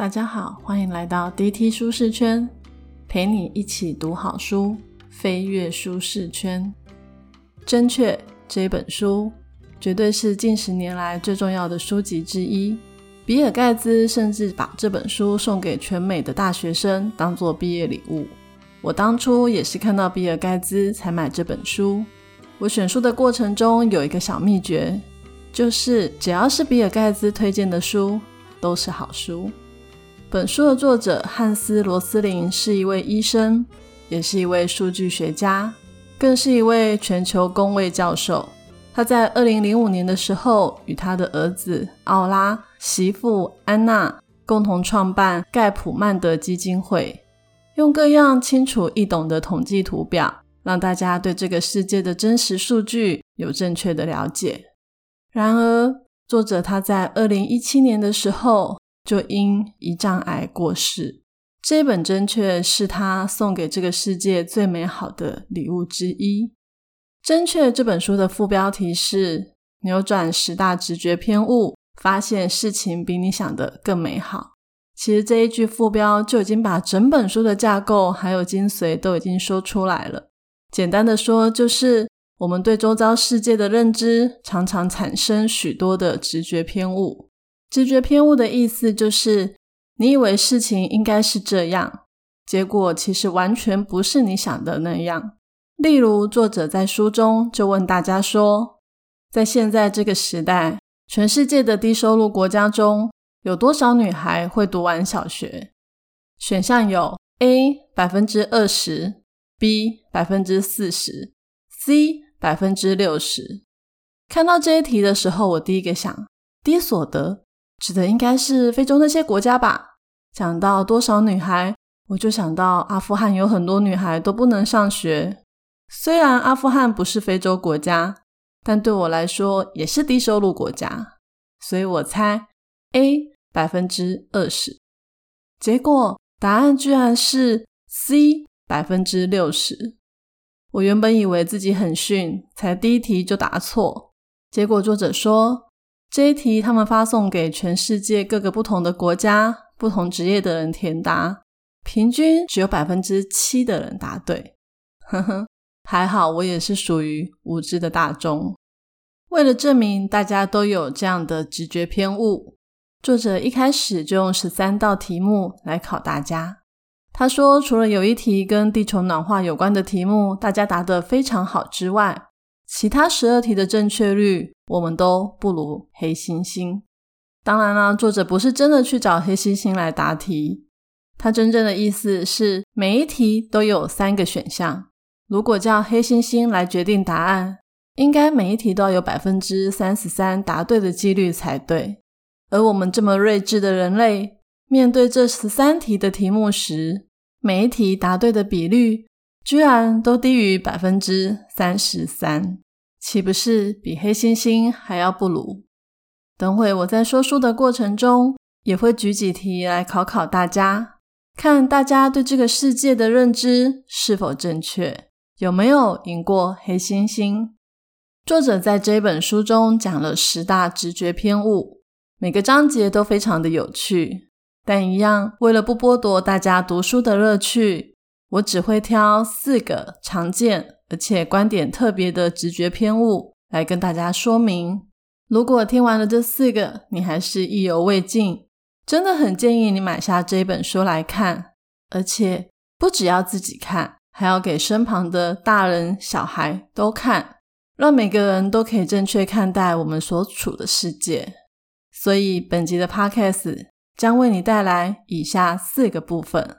大家好，欢迎来到 DT 舒适圈，陪你一起读好书，飞跃舒适圈。真确这本书绝对是近十年来最重要的书籍之一。比尔盖茨甚至把这本书送给全美的大学生当做毕业礼物。我当初也是看到比尔盖茨才买这本书。我选书的过程中有一个小秘诀，就是只要是比尔盖茨推荐的书，都是好书。本书的作者汉斯·罗斯林是一位医生，也是一位数据学家，更是一位全球公卫教授。他在二零零五年的时候，与他的儿子奥拉、媳妇安娜共同创办盖普曼德基金会，用各样清楚易懂的统计图表，让大家对这个世界的真实数据有正确的了解。然而，作者他在二零一七年的时候。就因胰脏癌过世。这本真确是他送给这个世界最美好的礼物之一。真确这本书的副标题是“扭转十大直觉偏误，发现事情比你想的更美好”。其实这一句副标就已经把整本书的架构还有精髓都已经说出来了。简单的说，就是我们对周遭世界的认知常常产生许多的直觉偏误。直觉偏误的意思就是，你以为事情应该是这样，结果其实完全不是你想的那样。例如，作者在书中就问大家说，在现在这个时代，全世界的低收入国家中有多少女孩会读完小学？选项有 A 百分之二十，B 百分之四十，C 百分之六十。看到这一题的时候，我第一个想，低所得。指的应该是非洲那些国家吧。讲到多少女孩，我就想到阿富汗有很多女孩都不能上学。虽然阿富汗不是非洲国家，但对我来说也是低收入国家，所以我猜 A 百分之二十。结果答案居然是 C 百分之六十。我原本以为自己很逊，才第一题就答错。结果作者说。这一题，他们发送给全世界各个不同的国家、不同职业的人填答，平均只有百分之七的人答对。呵呵，还好我也是属于无知的大众。为了证明大家都有这样的直觉偏误，作者一开始就用十三道题目来考大家。他说，除了有一题跟地球暖化有关的题目，大家答得非常好之外，其他十二题的正确率，我们都不如黑猩猩。当然啦，作者不是真的去找黑猩猩来答题，他真正的意思是每一题都有三个选项。如果叫黑猩猩来决定答案，应该每一题都要有百分之三十三答对的几率才对。而我们这么睿智的人类，面对这十三题的题目时，每一题答对的比率。居然都低于百分之三十三，岂不是比黑猩猩还要不如？等会我在说书的过程中，也会举几题来考考大家，看大家对这个世界的认知是否正确，有没有赢过黑猩猩？作者在这本书中讲了十大直觉偏误，每个章节都非常的有趣，但一样，为了不剥夺大家读书的乐趣。我只会挑四个常见而且观点特别的直觉偏误来跟大家说明。如果听完了这四个，你还是意犹未尽，真的很建议你买下这本书来看，而且不只要自己看，还要给身旁的大人小孩都看，让每个人都可以正确看待我们所处的世界。所以本集的 Podcast 将为你带来以下四个部分：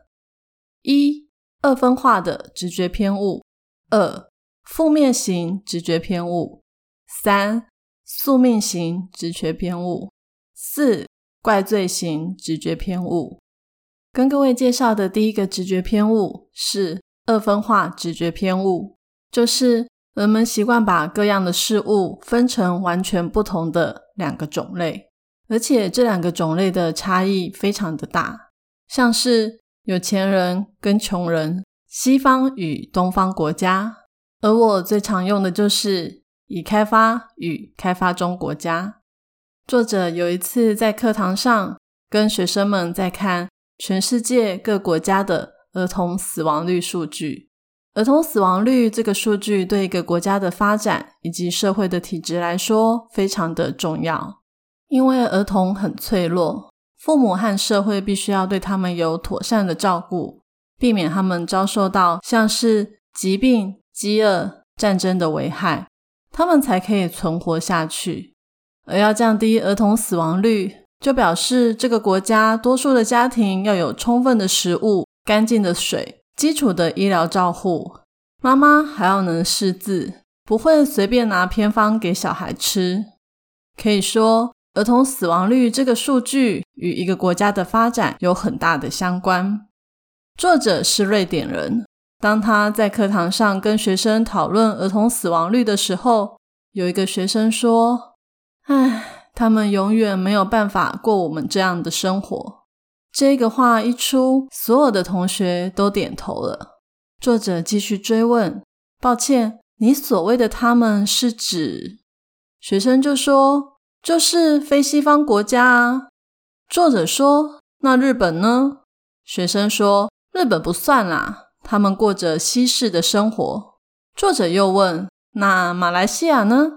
一。二分化的直觉偏误，二负面型直觉偏误，三宿命型直觉偏误，四怪罪型直觉偏误。跟各位介绍的第一个直觉偏误是二分化直觉偏误，就是人们习惯把各样的事物分成完全不同的两个种类，而且这两个种类的差异非常的大，像是。有钱人跟穷人，西方与东方国家，而我最常用的就是已开发与开发中国家。作者有一次在课堂上跟学生们在看全世界各国家的儿童死亡率数据。儿童死亡率这个数据对一个国家的发展以及社会的体质来说非常的重要，因为儿童很脆弱，父母和社会必须要对他们有妥善的照顾，避免他们遭受到像是疾病、饥饿、战争的危害，他们才可以存活下去。而要降低儿童死亡率，就表示这个国家多数的家庭要有充分的食物、干净的水。基础的医疗照护，妈妈还要能识字，不会随便拿偏方给小孩吃。可以说，儿童死亡率这个数据与一个国家的发展有很大的相关。作者是瑞典人，当他在课堂上跟学生讨论儿童死亡率的时候，有一个学生说：“唉，他们永远没有办法过我们这样的生活。”这个话一出，所有的同学都点头了。作者继续追问：“抱歉，你所谓的他们是指？”学生就说：“就是非西方国家啊。”作者说：“那日本呢？”学生说：“日本不算啦，他们过着西式的生活。”作者又问：“那马来西亚呢？”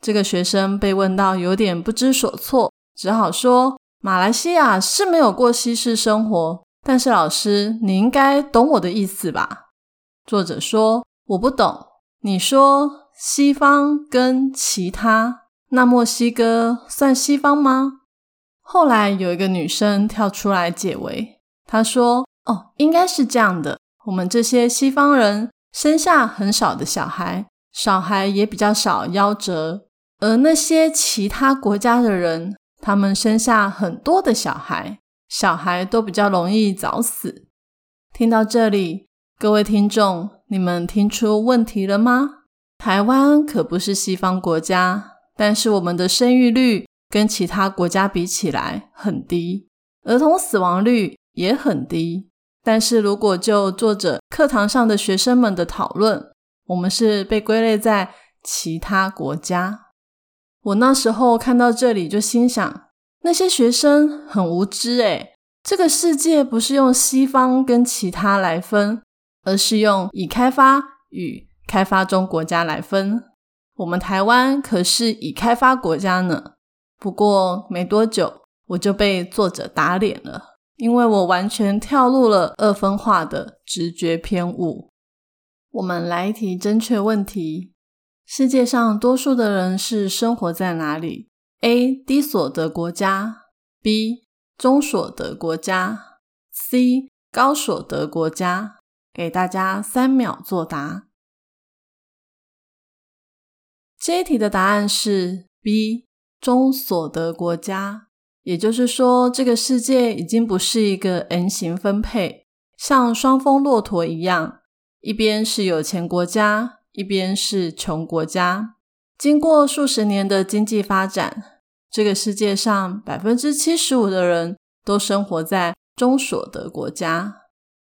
这个学生被问到有点不知所措，只好说。马来西亚是没有过西式生活，但是老师，你应该懂我的意思吧？作者说我不懂。你说西方跟其他，那墨西哥算西方吗？后来有一个女生跳出来解围，她说：“哦，应该是这样的。我们这些西方人生下很少的小孩，小孩也比较少夭折，而那些其他国家的人。”他们生下很多的小孩，小孩都比较容易早死。听到这里，各位听众，你们听出问题了吗？台湾可不是西方国家，但是我们的生育率跟其他国家比起来很低，儿童死亡率也很低。但是如果就作者课堂上的学生们的讨论，我们是被归类在其他国家。我那时候看到这里，就心想，那些学生很无知诶这个世界不是用西方跟其他来分，而是用已开发与开发中国家来分。我们台湾可是已开发国家呢。不过没多久，我就被作者打脸了，因为我完全跳入了二分化的直觉偏误。我们来一题正确问题。世界上多数的人是生活在哪里？A. 低所得国家，B. 中所得国家，C. 高所得国家。给大家三秒作答。这一题的答案是 B. 中所得国家。也就是说，这个世界已经不是一个 N 型分配，像双峰骆驼一样，一边是有钱国家。一边是穷国家，经过数十年的经济发展，这个世界上百分之七十五的人都生活在中所得国家，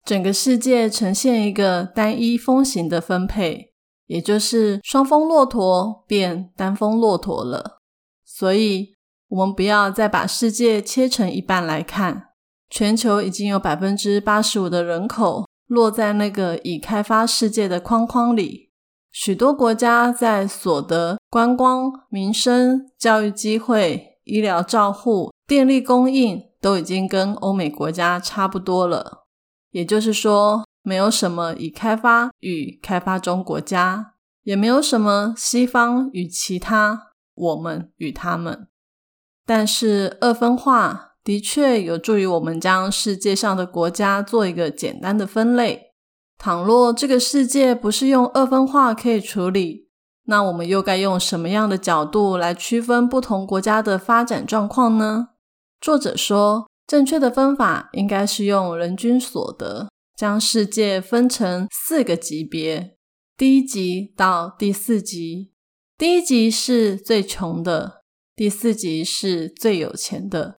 整个世界呈现一个单一风型的分配，也就是双峰骆驼变单峰骆驼了。所以，我们不要再把世界切成一半来看，全球已经有百分之八十五的人口落在那个已开发世界的框框里。许多国家在所得、观光、民生、教育机会、医疗照护、电力供应都已经跟欧美国家差不多了。也就是说，没有什么已开发与开发中国家，也没有什么西方与其他，我们与他们。但是二分化的确有助于我们将世界上的国家做一个简单的分类。倘若这个世界不是用二分化可以处理，那我们又该用什么样的角度来区分不同国家的发展状况呢？作者说，正确的分法应该是用人均所得，将世界分成四个级别，第一级到第四级。第一级是最穷的，第四级是最有钱的。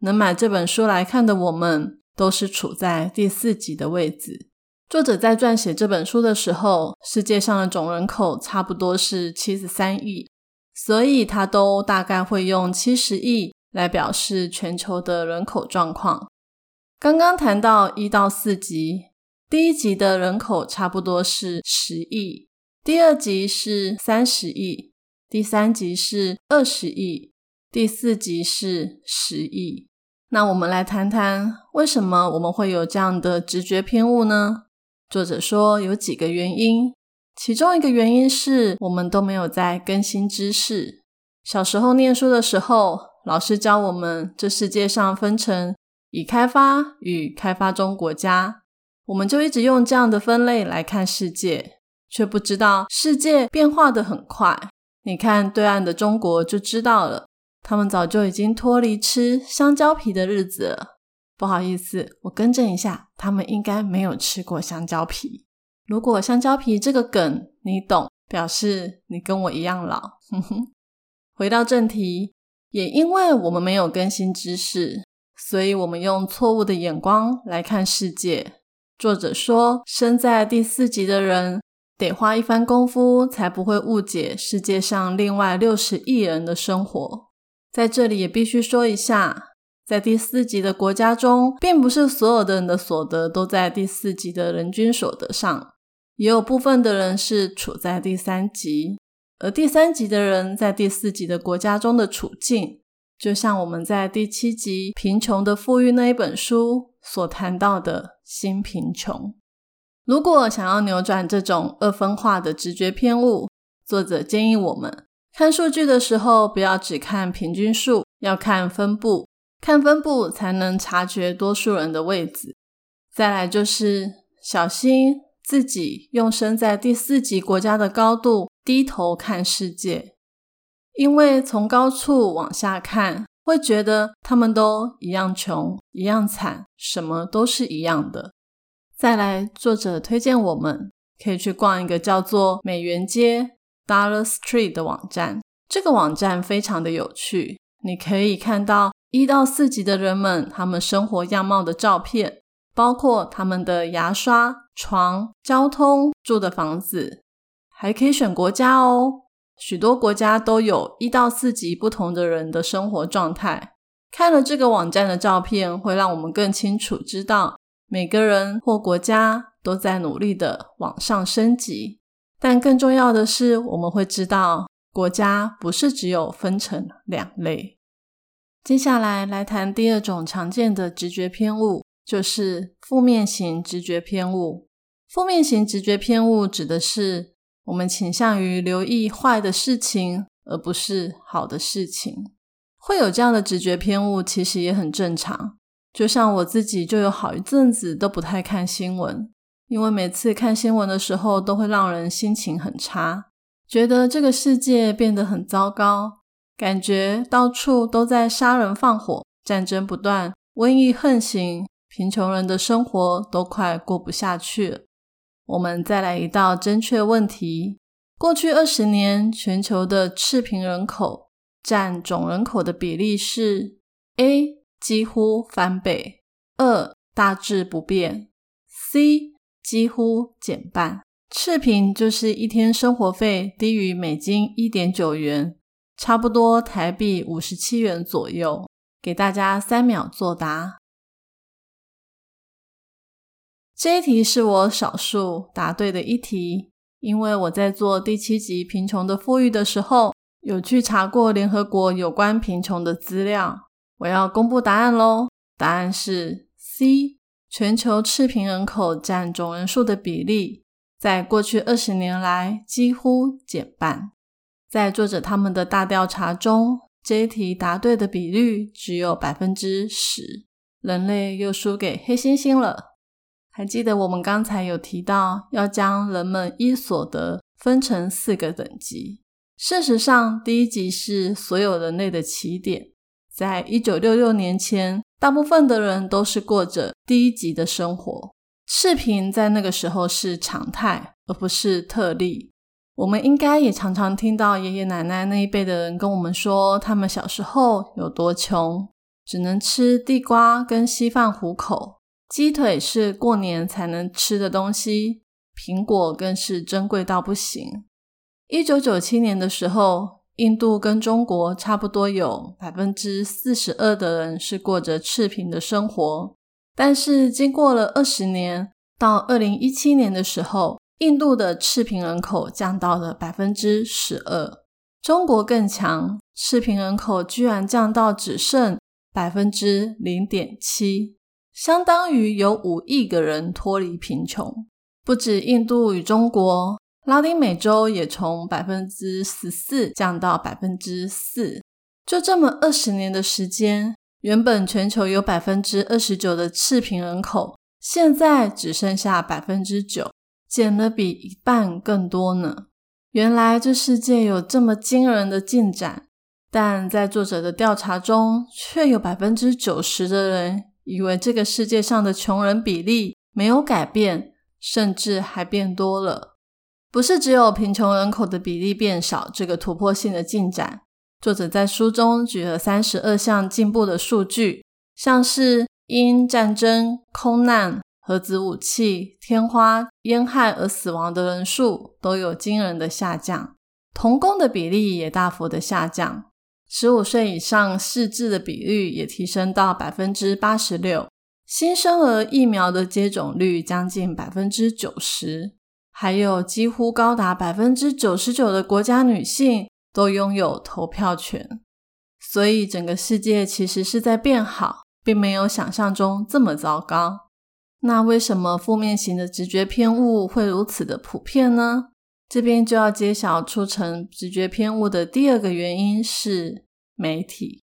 能买这本书来看的我们，都是处在第四级的位置。作者在撰写这本书的时候，世界上的总人口差不多是七十三亿，所以他都大概会用七十亿来表示全球的人口状况。刚刚谈到一到四级，第一级的人口差不多是十亿，第二级是三十亿，第三级是二十亿，第四级是十亿。那我们来谈谈为什么我们会有这样的直觉偏误呢？作者说有几个原因，其中一个原因是我们都没有在更新知识。小时候念书的时候，老师教我们这世界上分成已开发与开发中国家，我们就一直用这样的分类来看世界，却不知道世界变化的很快。你看对岸的中国就知道了，他们早就已经脱离吃香蕉皮的日子了。不好意思，我更正一下，他们应该没有吃过香蕉皮。如果香蕉皮这个梗你懂，表示你跟我一样老。哼哼。回到正题，也因为我们没有更新知识，所以我们用错误的眼光来看世界。作者说，生在第四级的人得花一番功夫，才不会误解世界上另外六十亿人的生活。在这里也必须说一下，在第四级的国家中，并不是所有的人的所得都在第四级的人均所得上，也有部分的人是处在第三级。而第三级的人在第四级的国家中的处境，就像我们在第七集《贫穷的富裕》那一本书所谈到的新贫穷。如果想要扭转这种二分化的直觉偏误，作者建议我们看数据的时候，不要只看平均数，要看分布，看分布才能察觉多数人的位置。再来就是小心自己用身在第四级国家的高度。低头看世界，因为从高处往下看，会觉得他们都一样穷、一样惨，什么都是一样的。再来，作者推荐我们可以去逛一个叫做美元街 （Dollar Street） 的网站。这个网站非常的有趣，你可以看到一到四级的人们他们生活样貌的照片，包括他们的牙刷、床、交通、住的房子。还可以选国家哦，许多国家都有一到四级不同的人的生活状态。看了这个网站的照片，会让我们更清楚知道每个人或国家都在努力的往上升级。但更重要的是，我们会知道国家不是只有分成两类。接下来来谈第二种常见的直觉偏误，就是负面型直觉偏误。负面型直觉偏误指的是。我们倾向于留意坏的事情，而不是好的事情。会有这样的直觉偏误，其实也很正常。就像我自己，就有好一阵子都不太看新闻，因为每次看新闻的时候，都会让人心情很差，觉得这个世界变得很糟糕，感觉到处都在杀人放火，战争不断，瘟疫横行，贫穷人的生活都快过不下去了。我们再来一道正确问题：过去二十年，全球的赤贫人口占总人口的比例是：A. 几乎翻倍；二大致不变；C. 几乎减半。赤贫就是一天生活费低于美金一点九元，差不多台币五十七元左右。给大家三秒作答。这一题是我少数答对的一题，因为我在做第七集《贫穷的富裕》的时候，有去查过联合国有关贫穷的资料。我要公布答案喽！答案是 C，全球赤贫人口占总人数的比例，在过去二十年来几乎减半。在作者他们的大调查中，这一题答对的比率只有百分之十，人类又输给黑猩猩了。还记得我们刚才有提到，要将人们依所得分成四个等级。事实上，第一级是所有人类的起点。在一九六六年前，大部分的人都是过着第一级的生活。赤贫在那个时候是常态，而不是特例。我们应该也常常听到爷爷奶奶那一辈的人跟我们说，他们小时候有多穷，只能吃地瓜跟稀饭糊口。鸡腿是过年才能吃的东西，苹果更是珍贵到不行。一九九七年的时候，印度跟中国差不多有百分之四十二的人是过着赤贫的生活。但是经过了二十年，到二零一七年的时候，印度的赤贫人口降到了百分之十二。中国更强，赤贫人口居然降到只剩百分之零点七，相当于有五亿个人脱离贫穷。不止印度与中国，拉丁美洲也从百分之十四降到百分之四。就这么二十年的时间，原本全球有百分之二十九的赤贫人口，现在只剩下百分之九，减了比一半更多呢。原来这世界有这么惊人的进展，但在作者的调查中，却有百分之九十的人以为这个世界上的穷人比例没有改变，甚至还变多了。不是只有贫穷人口的比例变少这个突破性的进展，作者在书中举了三十二项进步的数据，像是因战争、空难。核子武器、天花、烟害而死亡的人数都有惊人的下降，童工的比例也大幅的下降，十五岁以上试制的比率也提升到百分之八十六，新生儿疫苗的接种率将近百分之九十，还有几乎高达百分之九十九的国家女性都拥有投票权，所以整个世界其实是在变好，并没有想象中这么糟糕。那为什么负面型的直觉偏误会如此的普遍呢？这边就要揭晓促成直觉偏误的第二个原因是媒体。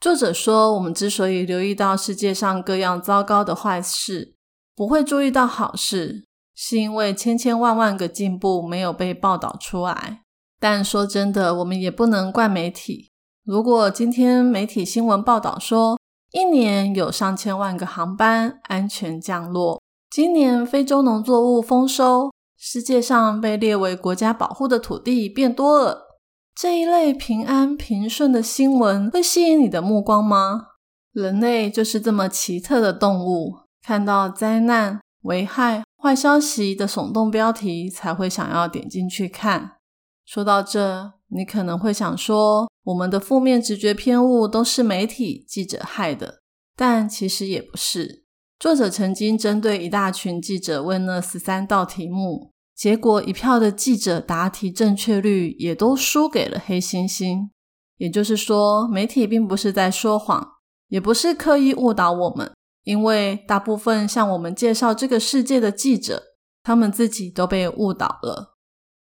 作者说，我们之所以留意到世界上各样糟糕的坏事，不会注意到好事，是因为千千万万个进步没有被报道出来。但说真的，我们也不能怪媒体。如果今天媒体新闻报道说，一年有上千万个航班安全降落。今年非洲农作物丰收，世界上被列为国家保护的土地变多了。这一类平安平顺的新闻会吸引你的目光吗？人类就是这么奇特的动物，看到灾难、危害、坏消息的耸动标题，才会想要点进去看。说到这，你可能会想说。我们的负面直觉偏误都是媒体记者害的，但其实也不是。作者曾经针对一大群记者问了十三道题目，结果一票的记者答题正确率也都输给了黑猩猩。也就是说，媒体并不是在说谎，也不是刻意误导我们，因为大部分向我们介绍这个世界的记者，他们自己都被误导了。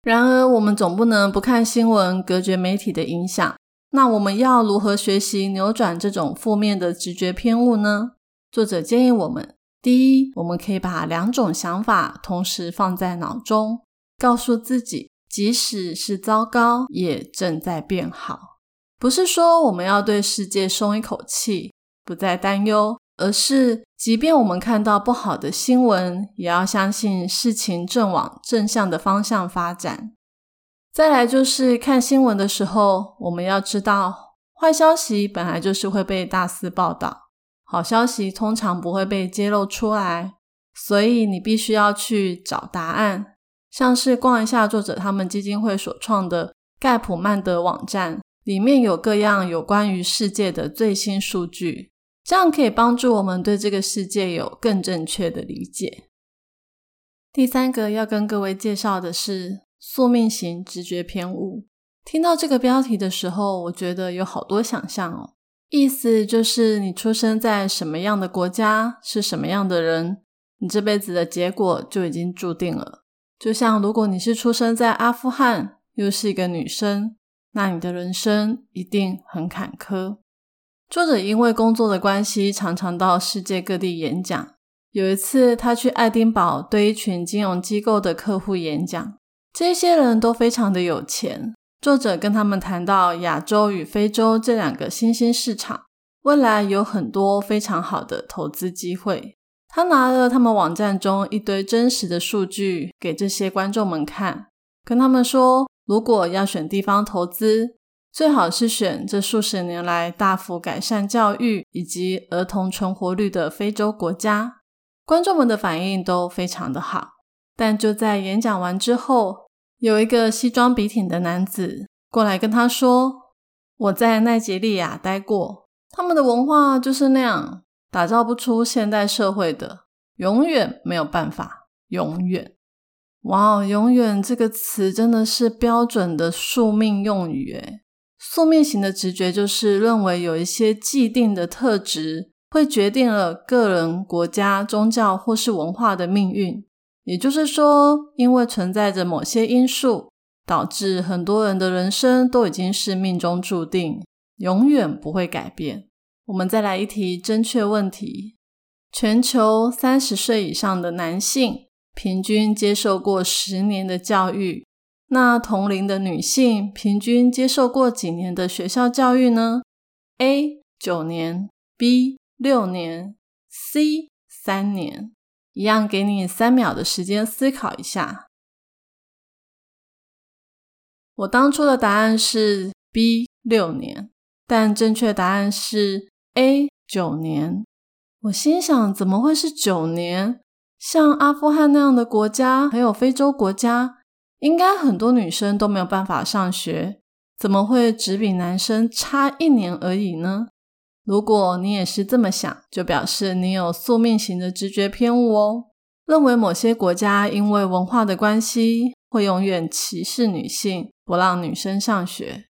然而，我们总不能不看新闻，隔绝媒体的影响。那我们要如何学习扭转这种负面的直觉偏误呢？作者建议我们：第一，我们可以把两种想法同时放在脑中，告诉自己，即使是糟糕，也正在变好。不是说我们要对世界松一口气，不再担忧，而是即便我们看到不好的新闻，也要相信事情正往正向的方向发展。再来就是看新闻的时候，我们要知道，坏消息本来就是会被大肆报道，好消息通常不会被揭露出来，所以你必须要去找答案。像是逛一下作者他们基金会所创的盖普曼德网站，里面有各样有关于世界的最新数据，这样可以帮助我们对这个世界有更正确的理解。第三个要跟各位介绍的是。宿命型直觉偏误。听到这个标题的时候，我觉得有好多想象哦。意思就是你出生在什么样的国家，是什么样的人，你这辈子的结果就已经注定了。就像如果你是出生在阿富汗，又是一个女生，那你的人生一定很坎坷。作者因为工作的关系，常常到世界各地演讲。有一次，他去爱丁堡对一群金融机构的客户演讲。这些人都非常的有钱。作者跟他们谈到亚洲与非洲这两个新兴市场，未来有很多非常好的投资机会。他拿了他们网站中一堆真实的数据给这些观众们看，跟他们说，如果要选地方投资，最好是选这数十年来大幅改善教育以及儿童存活率的非洲国家。观众们的反应都非常的好。但就在演讲完之后，有一个西装笔挺的男子过来跟他说：“我在奈及利亚待过，他们的文化就是那样，打造不出现代社会的，永远没有办法，永远。”哇哦，永远这个词真的是标准的宿命用语诶。宿命型的直觉就是认为有一些既定的特质会决定了个人、国家、宗教或是文化的命运。也就是说，因为存在着某些因素，导致很多人的人生都已经是命中注定，永远不会改变。我们再来一题正确问题：全球三十岁以上的男性平均接受过十年的教育，那同龄的女性平均接受过几年的学校教育呢？A 九年，B 六年，C 三年。一样给你三秒的时间思考一下。我当初的答案是 B 六年，但正确答案是 A 九年。我心想，怎么会是九年？像阿富汗那样的国家，还有非洲国家，应该很多女生都没有办法上学，怎么会只比男生差一年而已呢？如果你也是这么想，就表示你有宿命型的直觉偏误哦。认为某些国家因为文化的关系，会永远歧视女性，不让女生上学。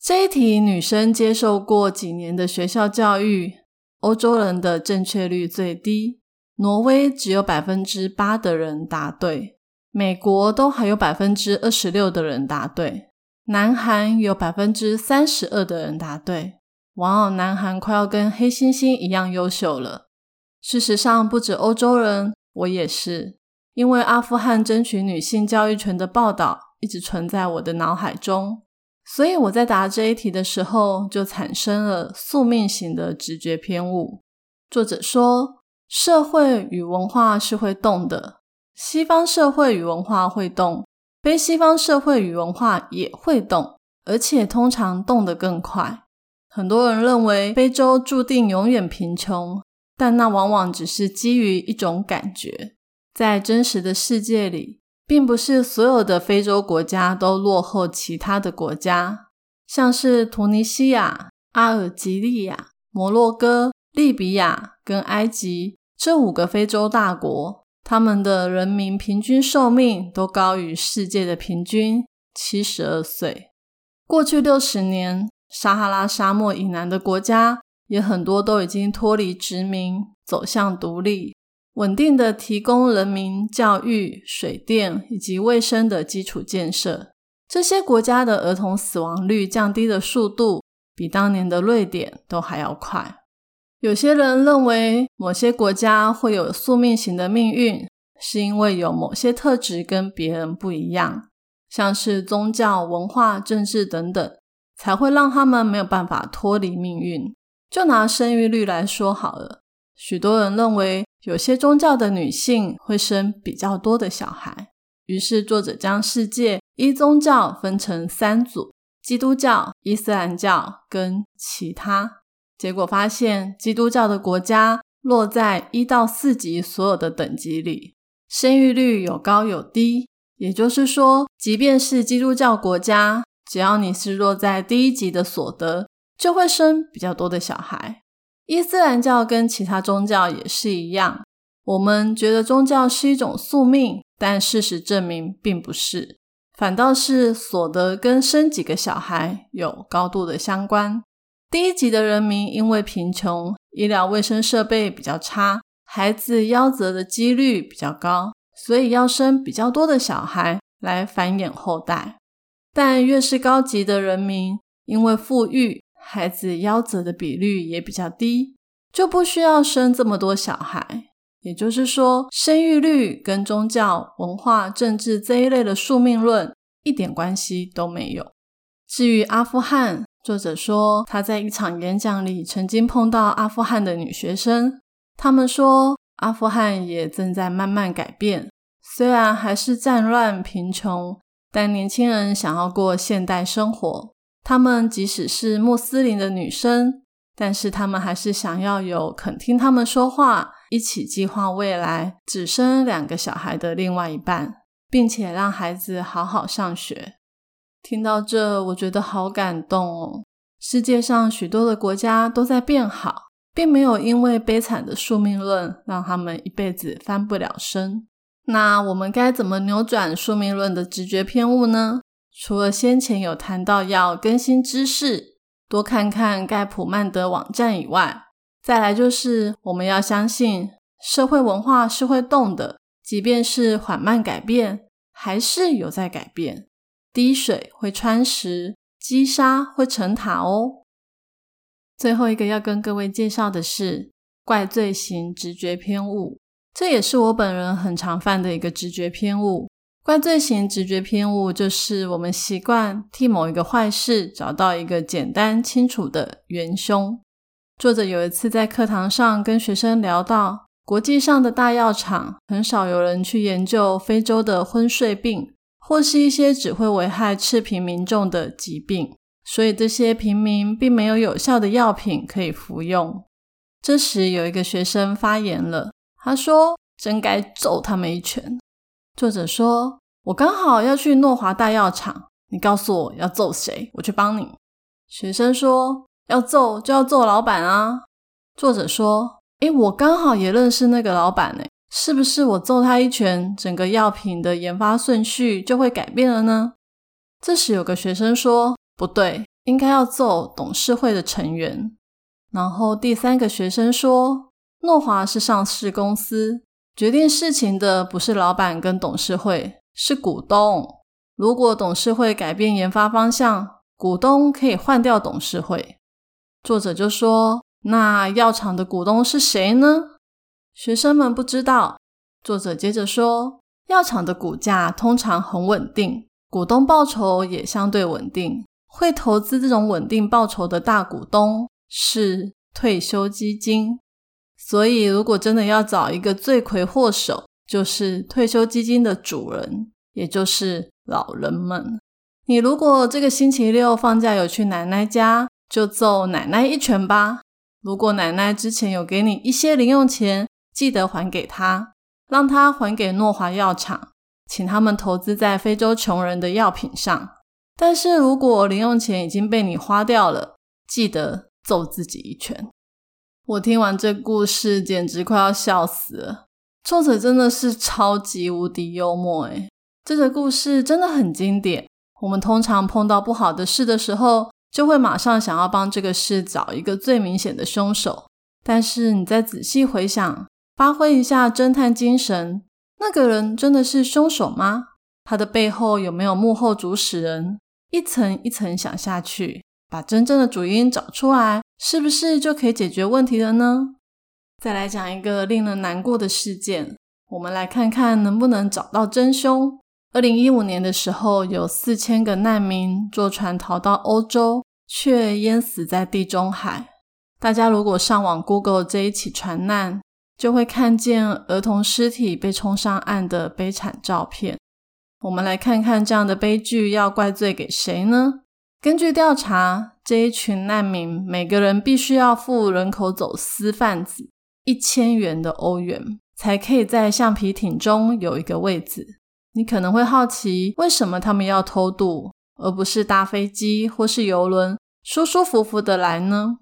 这一题，女生接受过几年的学校教育？欧洲人的正确率最低，挪威只有百分之八的人答对，美国都还有百分之二十六的人答对，南韩有百分之三十二的人答对。哇哦，南韩快要跟黑猩猩一样优秀了。事实上，不止欧洲人，我也是。因为阿富汗争取女性教育权的报道一直存在我的脑海中，所以我在答这一题的时候就产生了宿命型的直觉偏误。作者说，社会与文化是会动的，西方社会与文化会动，非西方社会与文化也会动，而且通常动得更快。很多人认为非洲注定永远贫穷，但那往往只是基于一种感觉。在真实的世界里，并不是所有的非洲国家都落后其他的国家。像是突尼西亚、阿尔及利亚、摩洛哥、利比亚跟埃及这五个非洲大国，他们的人民平均寿命都高于世界的平均七十二岁。过去六十年。撒哈拉沙漠以南的国家也很多都已经脱离殖民，走向独立，稳定的提供人民教育、水电以及卫生的基础建设。这些国家的儿童死亡率降低的速度，比当年的瑞典都还要快。有些人认为，某些国家会有宿命型的命运，是因为有某些特质跟别人不一样，像是宗教、文化、政治等等。才会让他们没有办法脱离命运。就拿生育率来说好了，许多人认为有些宗教的女性会生比较多的小孩，于是作者将世界一宗教分成三组：基督教、伊斯兰教跟其他。结果发现，基督教的国家落在一到四级所有的等级里，生育率有高有低。也就是说，即便是基督教国家。只要你是落在第一级的所得，就会生比较多的小孩。伊斯兰教跟其他宗教也是一样。我们觉得宗教是一种宿命，但事实证明并不是，反倒是所得跟生几个小孩有高度的相关。第一级的人民因为贫穷，医疗卫生设备比较差，孩子夭折的几率比较高，所以要生比较多的小孩来繁衍后代。但越是高级的人民，因为富裕，孩子夭折的比率也比较低，就不需要生这么多小孩。也就是说，生育率跟宗教、文化、政治这一类的宿命论一点关系都没有。至于阿富汗，作者说他在一场演讲里曾经碰到阿富汗的女学生，他们说阿富汗也正在慢慢改变，虽然还是战乱、贫穷。但年轻人想要过现代生活，他们即使是穆斯林的女生，但是他们还是想要有肯听他们说话、一起计划未来、只生两个小孩的另外一半，并且让孩子好好上学。听到这，我觉得好感动哦。世界上许多的国家都在变好，并没有因为悲惨的宿命论让他们一辈子翻不了身。那我们该怎么扭转宿命论的直觉偏误呢？除了先前有谈到要更新知识，多看看盖普曼德网站以外，再来就是我们要相信社会文化是会动的，即便是缓慢改变，还是有在改变。滴水会穿石，积沙会成塔哦。最后一个要跟各位介绍的是怪罪型直觉偏误。这也是我本人很常犯的一个直觉偏误。怪罪型直觉偏误就是我们习惯替某一个坏事找到一个简单清楚的元凶。作者有一次在课堂上跟学生聊到，国际上的大药厂很少有人去研究非洲的昏睡病，或是一些只会危害赤贫民众的疾病，所以这些平民并没有有效的药品可以服用。这时有一个学生发言了。他说：“真该揍他们一拳。”作者说：“我刚好要去诺华大药厂，你告诉我要揍谁，我去帮你。”学生说：“要揍就要揍老板啊。”作者说：“诶，我刚好也认识那个老板呢，是不是我揍他一拳，整个药品的研发顺序就会改变了呢？”这时有个学生说：“不对，应该要揍董事会的成员。”然后第三个学生说。诺华是上市公司，决定事情的不是老板跟董事会，是股东。如果董事会改变研发方向，股东可以换掉董事会。作者就说：“那药厂的股东是谁呢？”学生们不知道。作者接着说：“药厂的股价通常很稳定，股东报酬也相对稳定。会投资这种稳定报酬的大股东是退休基金。”所以，如果真的要找一个罪魁祸首，就是退休基金的主人，也就是老人们。你如果这个星期六放假有去奶奶家，就揍奶奶一拳吧。如果奶奶之前有给你一些零用钱，记得还给她，让她还给诺华药厂，请他们投资在非洲穷人的药品上。但是如果零用钱已经被你花掉了，记得揍自己一拳。我听完这故事，简直快要笑死了。作者真的是超级无敌幽默诶这个故事真的很经典。我们通常碰到不好的事的时候，就会马上想要帮这个事找一个最明显的凶手。但是你再仔细回想，发挥一下侦探精神，那个人真的是凶手吗？他的背后有没有幕后主使人？一层一层想下去，把真正的主因找出来。是不是就可以解决问题了呢？再来讲一个令人难过的事件，我们来看看能不能找到真凶。二零一五年的时候，有四千个难民坐船逃到欧洲，却淹死在地中海。大家如果上网 Google 这一起船难，就会看见儿童尸体被冲上岸的悲惨照片。我们来看看这样的悲剧要怪罪给谁呢？根据调查，这一群难民每个人必须要付人口走私贩子一千元的欧元，才可以在橡皮艇中有一个位置。你可能会好奇，为什么他们要偷渡，而不是搭飞机或是游轮，舒舒服服的来呢？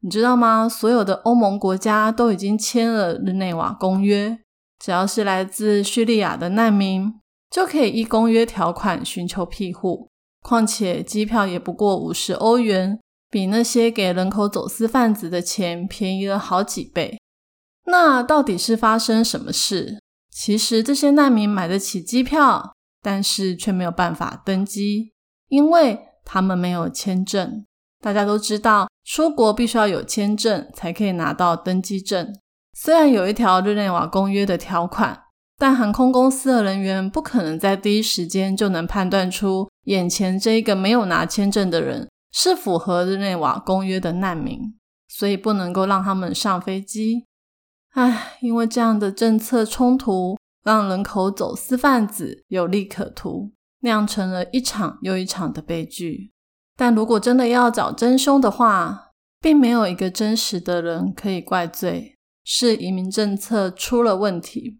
你知道吗？所有的欧盟国家都已经签了日内瓦公约，只要是来自叙利亚的难民，就可以依公约条款寻求庇护。况且机票也不过五十欧元，比那些给人口走私贩子的钱便宜了好几倍。那到底是发生什么事？其实这些难民买得起机票，但是却没有办法登机，因为他们没有签证。大家都知道，出国必须要有签证才可以拿到登机证。虽然有一条日内瓦公约的条款。但航空公司的人员不可能在第一时间就能判断出眼前这一个没有拿签证的人是符合日内瓦公约的难民，所以不能够让他们上飞机。唉，因为这样的政策冲突，让人口走私贩子有利可图，酿成了一场又一场的悲剧。但如果真的要找真凶的话，并没有一个真实的人可以怪罪，是移民政策出了问题。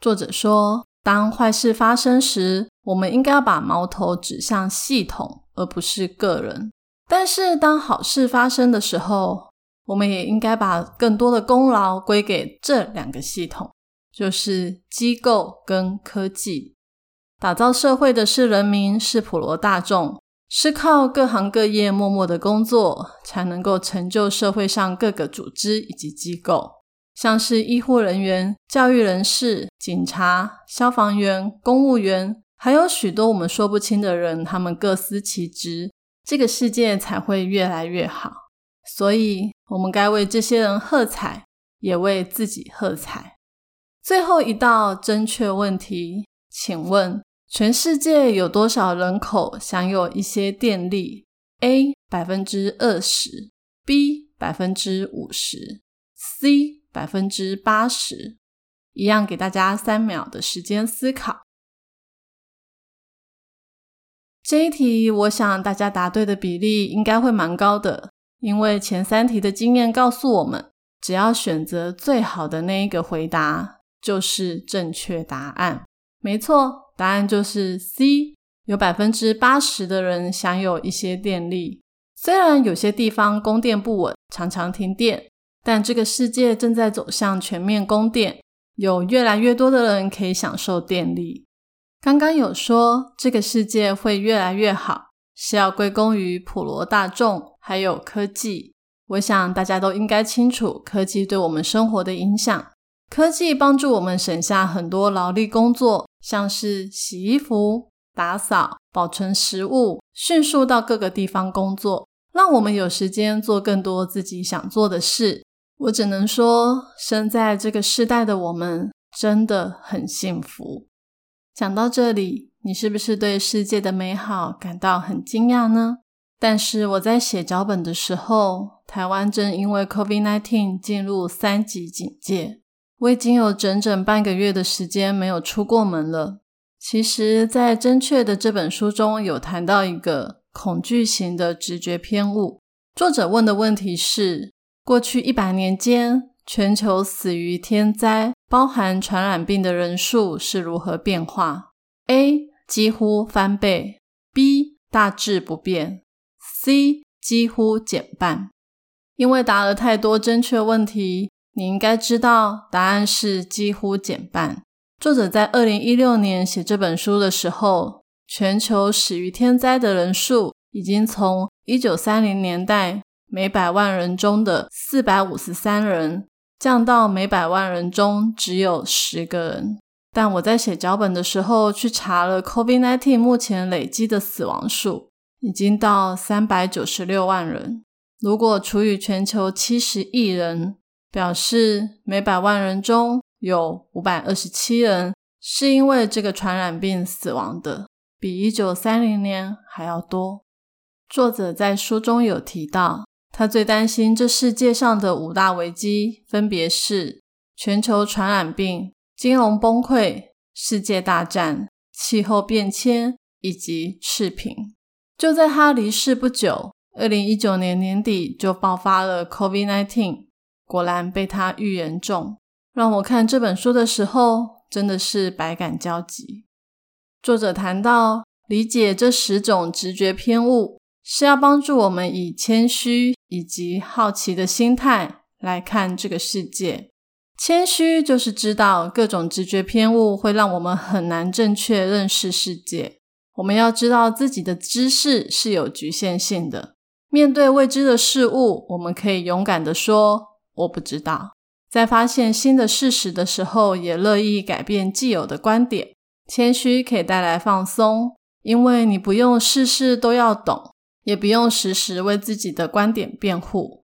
作者说，当坏事发生时，我们应该要把矛头指向系统，而不是个人。但是，当好事发生的时候，我们也应该把更多的功劳归给这两个系统，就是机构跟科技。打造社会的是人民，是普罗大众，是靠各行各业默默的工作，才能够成就社会上各个组织以及机构，像是医护人员、教育人士、警察、消防员、公务员，还有许多我们说不清的人，他们各司其职。这个世界才会越来越好，所以我们该为这些人喝彩，也为自己喝彩。最后一道正确问题，请问全世界有多少人口享有一些电力？A 百分之二十，B 百分之五十，C 百分之八十。一样给大家三秒的时间思考。这一题，我想大家答对的比例应该会蛮高的，因为前三题的经验告诉我们，只要选择最好的那一个回答，就是正确答案。没错，答案就是 C。有百分之八十的人享有一些电力，虽然有些地方供电不稳，常常停电，但这个世界正在走向全面供电，有越来越多的人可以享受电力。刚刚有说这个世界会越来越好，是要归功于普罗大众还有科技。我想大家都应该清楚科技对我们生活的影响。科技帮助我们省下很多劳力工作，像是洗衣服、打扫、保存食物，迅速到各个地方工作，让我们有时间做更多自己想做的事。我只能说，生在这个时代的我们真的很幸福。讲到这里，你是不是对世界的美好感到很惊讶呢？但是我在写脚本的时候，台湾正因为 COVID-19 进入三级警戒，我已经有整整半个月的时间没有出过门了。其实，在《正确的》这本书中有谈到一个恐惧型的直觉偏误。作者问的问题是：过去一百年间，全球死于天灾。包含传染病的人数是如何变化？A 几乎翻倍，B 大致不变，C 几乎减半。因为答了太多正确问题，你应该知道答案是几乎减半。作者在二零一六年写这本书的时候，全球死于天灾的人数已经从一九三零年代每百万人中的四百五十三人。降到每百万人中只有十个人，但我在写脚本的时候去查了 COVID-19 目前累积的死亡数，已经到三百九十六万人。如果除以全球七十亿人，表示每百万人中有五百二十七人是因为这个传染病死亡的，比一九三零年还要多。作者在书中有提到。他最担心这世界上的五大危机，分别是全球传染病、金融崩溃、世界大战、气候变迁以及赤贫。就在他离世不久，二零一九年年底就爆发了 COVID-19，果然被他预言中。让我看这本书的时候，真的是百感交集。作者谈到理解这十种直觉偏误。是要帮助我们以谦虚以及好奇的心态来看这个世界。谦虚就是知道各种直觉偏误会让我们很难正确认识世界。我们要知道自己的知识是有局限性的。面对未知的事物，我们可以勇敢的说“我不知道”。在发现新的事实的时候，也乐意改变既有的观点。谦虚可以带来放松，因为你不用事事都要懂。也不用时时为自己的观点辩护。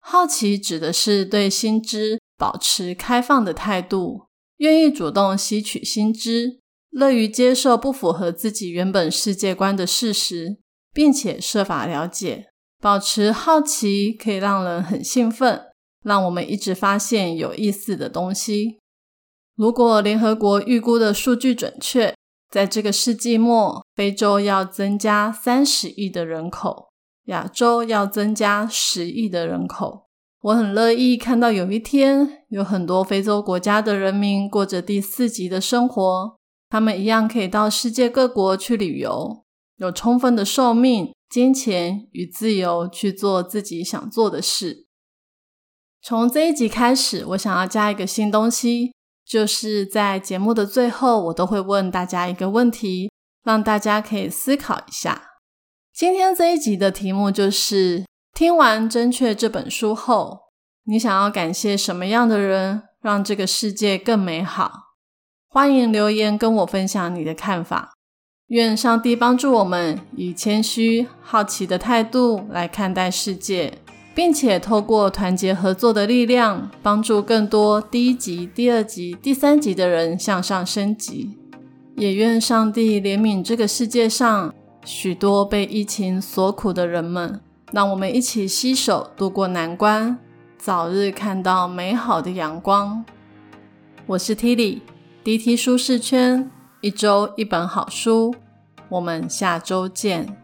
好奇指的是对新知保持开放的态度，愿意主动吸取新知，乐于接受不符合自己原本世界观的事实，并且设法了解。保持好奇可以让人很兴奋，让我们一直发现有意思的东西。如果联合国预估的数据准确。在这个世纪末，非洲要增加三十亿的人口，亚洲要增加十亿的人口。我很乐意看到有一天，有很多非洲国家的人民过着第四级的生活，他们一样可以到世界各国去旅游，有充分的寿命、金钱与自由去做自己想做的事。从这一集开始，我想要加一个新东西，就是在节目的最后，我都会问大家一个问题，让大家可以思考一下。今天这一集的题目就是：听完《真确》这本书后，你想要感谢什么样的人，让这个世界更美好？欢迎留言跟我分享你的看法。愿上帝帮助我们以谦虚、好奇的态度来看待世界。并且透过团结合作的力量，帮助更多第一级、第二级、第三级的人向上升级。也愿上帝怜悯这个世界上许多被疫情所苦的人们，让我们一起携手度过难关，早日看到美好的阳光。我是 Tilly，DT 舒适圈，一周一本好书，我们下周见。